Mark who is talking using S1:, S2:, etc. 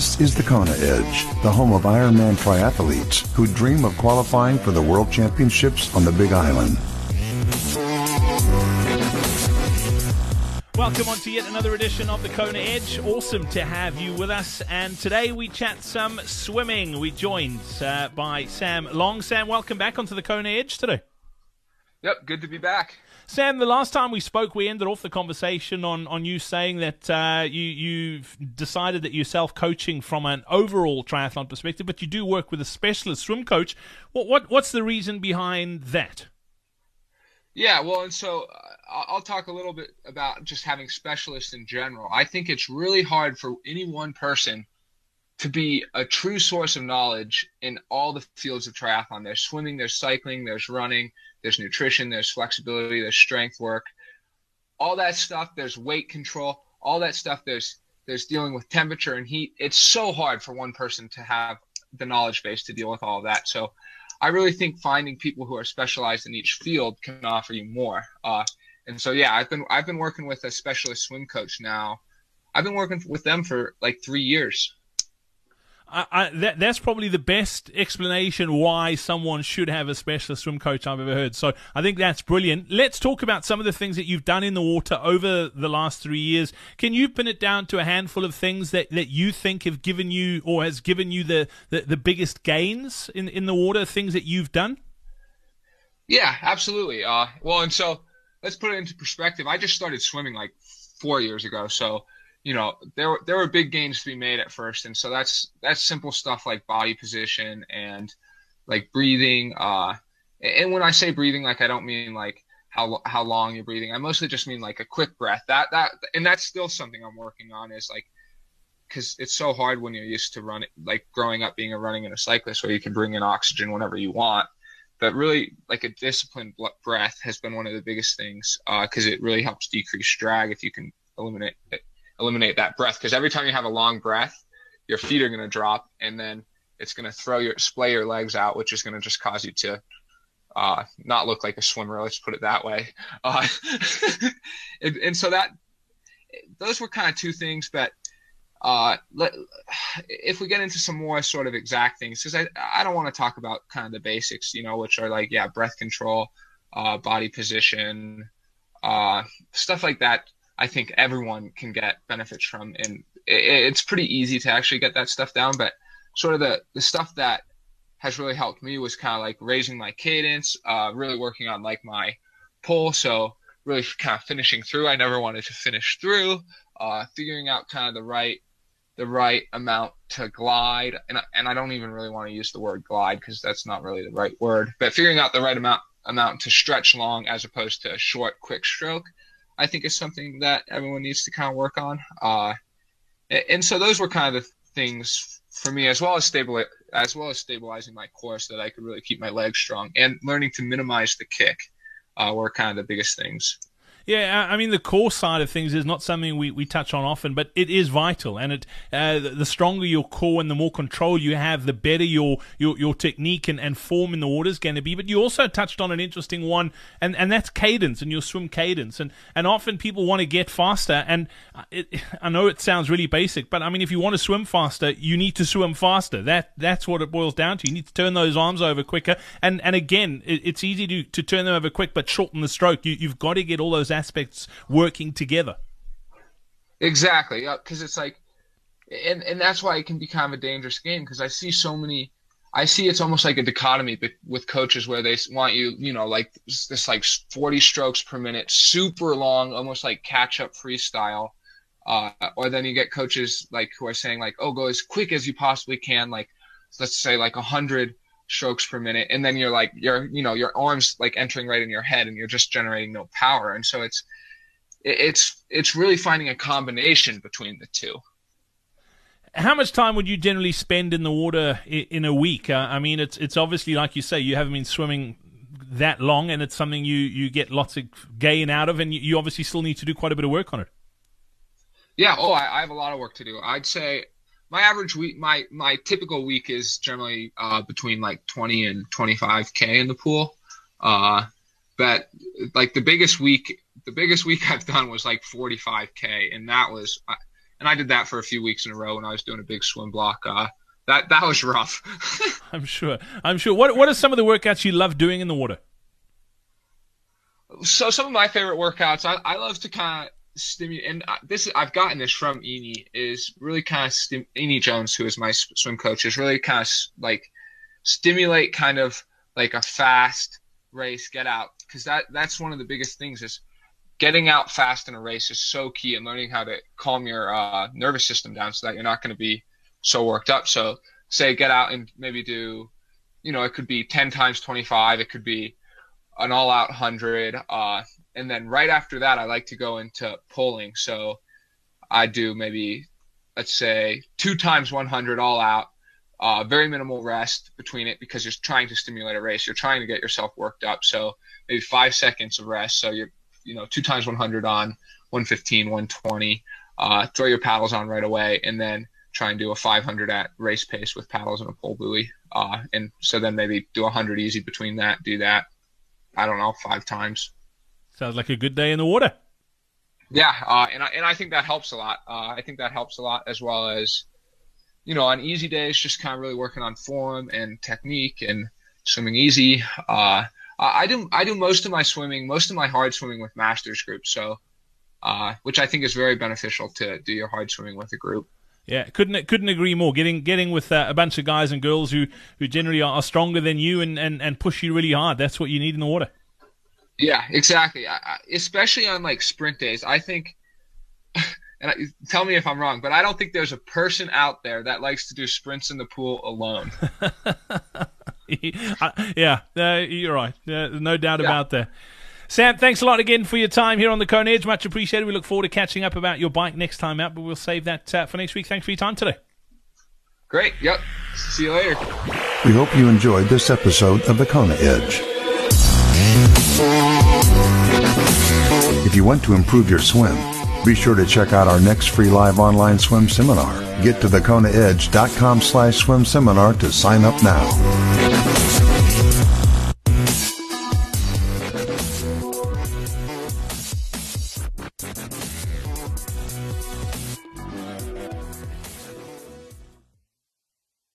S1: This is the Kona Edge, the home of Ironman triathletes who dream of qualifying for the World Championships on the Big Island.
S2: Welcome on to yet another edition of the Kona Edge. Awesome to have you with us. And today we chat some swimming. We joined uh, by Sam Long. Sam, welcome back onto the Kona Edge today.
S3: Yep, good to be back.
S2: Sam, the last time we spoke, we ended off the conversation on, on you saying that uh, you you've decided that you're self coaching from an overall triathlon perspective, but you do work with a specialist swim coach. What what what's the reason behind that?
S3: Yeah, well, and so uh, I'll talk a little bit about just having specialists in general. I think it's really hard for any one person to be a true source of knowledge in all the fields of triathlon. There's swimming, there's cycling, there's running, there's nutrition, there's flexibility, there's strength work, all that stuff. There's weight control, all that stuff. There's there's dealing with temperature and heat. It's so hard for one person to have the knowledge base to deal with all of that. So I really think finding people who are specialized in each field can offer you more. Uh, and so yeah, I've been I've been working with a specialist swim coach now. I've been working with them for like three years.
S2: I, I, that, that's probably the best explanation why someone should have a specialist swim coach I've ever heard. So I think that's brilliant. Let's talk about some of the things that you've done in the water over the last three years. Can you pin it down to a handful of things that, that you think have given you or has given you the, the, the biggest gains in, in the water, things that you've done?
S3: Yeah, absolutely. Uh, well, and so let's put it into perspective. I just started swimming like four years ago. So you know there there were big gains to be made at first, and so that's that's simple stuff like body position and like breathing. Uh, and when I say breathing, like I don't mean like how how long you're breathing. I mostly just mean like a quick breath. That that and that's still something I'm working on. Is like because it's so hard when you're used to running, like growing up being a running and a cyclist, where you can bring in oxygen whenever you want. But really, like a disciplined breath has been one of the biggest things because uh, it really helps decrease drag if you can eliminate eliminate that breath because every time you have a long breath, your feet are going to drop and then it's going to throw your splay your legs out, which is going to just cause you to uh, not look like a swimmer. Let's put it that way. Uh, and, and, so that those were kind of two things, but uh, let, if we get into some more sort of exact things, because I, I don't want to talk about kind of the basics, you know, which are like, yeah, breath control, uh, body position, uh, stuff like that. I think everyone can get benefits from. And it's pretty easy to actually get that stuff down. But sort of the, the stuff that has really helped me was kind of like raising my cadence, uh, really working on like my pull. So really kind of finishing through. I never wanted to finish through, uh, figuring out kind of the right, the right amount to glide. And, and I don't even really want to use the word glide because that's not really the right word, but figuring out the right amount, amount to stretch long as opposed to a short, quick stroke. I think is something that everyone needs to kind of work on. Uh, and so those were kind of the things for me, as well as stable, as well as stabilizing my core so that I could really keep my legs strong and learning to minimize the kick uh, were kind of the biggest things.
S2: Yeah, I mean the core side of things is not something we, we touch on often, but it is vital. And it uh, the stronger your core and the more control you have, the better your your, your technique and, and form in the water is going to be. But you also touched on an interesting one, and, and that's cadence and your swim cadence. And and often people want to get faster, and it, I know it sounds really basic, but I mean if you want to swim faster, you need to swim faster. That that's what it boils down to. You need to turn those arms over quicker. And and again, it, it's easy to to turn them over quick, but shorten the stroke. You, you've got to get all those aspects working together.
S3: Exactly, because it's like, and and that's why it can be kind of a dangerous game because I see so many. I see it's almost like a dichotomy with coaches where they want you, you know, like this like 40 strokes per minute, super long, almost like catch up freestyle. Uh, or then you get coaches like who are saying like, oh, go as quick as you possibly can, like let's say like a 100 strokes per minute and then you're like you're you know your arms like entering right in your head and you're just generating no power. And so it's it's it's really finding a combination between the two.
S2: How much time would you generally spend in the water in a week? Uh, i mean it's it's obviously like you say you haven't been swimming that long and it's something you you get lots of gain out of and you obviously still need to do quite a bit of work on it.
S3: Yeah. Oh I, I have a lot of work to do. I'd say my average week, my my typical week is generally uh, between like 20 and 25k in the pool. Uh, but like the biggest week, the biggest week I've done was like 45k, and that was and I did that for a few weeks in a row when I was doing a big swim block. Uh, that that was rough.
S2: I'm sure. I'm sure. What what are some of the workouts you love doing in the water?
S3: So some of my favorite workouts, I, I love to kind of stimulate, and this I've gotten this from Eni is really kind of stim- Eni Jones, who is my swim coach, is really kind of like stimulate kind of like a fast race, get out, because that that's one of the biggest things is getting out fast in a race is so key and learning how to calm your uh, nervous system down so that you're not going to be so worked up. So say get out and maybe do, you know, it could be 10 times 25. It could be an all out 100. Uh, and then right after that, I like to go into pulling. So I do maybe, let's say, two times 100 all out. Uh, very minimal rest between it because you're trying to stimulate a race. You're trying to get yourself worked up. So maybe five seconds of rest. So you're, you know, two times 100 on 115, 120. Uh, throw your paddles on right away, and then try and do a 500 at race pace with paddles and a pull buoy. Uh, and so then maybe do 100 easy between that. Do that. I don't know, five times.
S2: Sounds like a good day in the water.
S3: Yeah, uh, and I and I think that helps a lot. Uh, I think that helps a lot as well as, you know, on easy days, just kind of really working on form and technique and swimming easy. Uh, I do I do most of my swimming, most of my hard swimming with masters groups, so uh, which I think is very beneficial to do your hard swimming with a group.
S2: Yeah, couldn't couldn't agree more. Getting getting with uh, a bunch of guys and girls who, who generally are, stronger than you and, and, and push you really hard. That's what you need in the water.
S3: Yeah, exactly. I, especially on like sprint days, I think. And I, tell me if I'm wrong, but I don't think there's a person out there that likes to do sprints in the pool alone.
S2: yeah, uh, you're right. Uh, no doubt yeah. about that. Sam, thanks a lot again for your time here on the Kona Edge. Much appreciated. We look forward to catching up about your bike next time out, but we'll save that uh, for next week. Thanks for your time today.
S3: Great. Yep. See you later.
S1: We hope you enjoyed this episode of the Kona Edge. If you want to improve your swim, be sure to check out our next free live online swim seminar. Get to thekonaedge.com slash swim seminar to sign up now.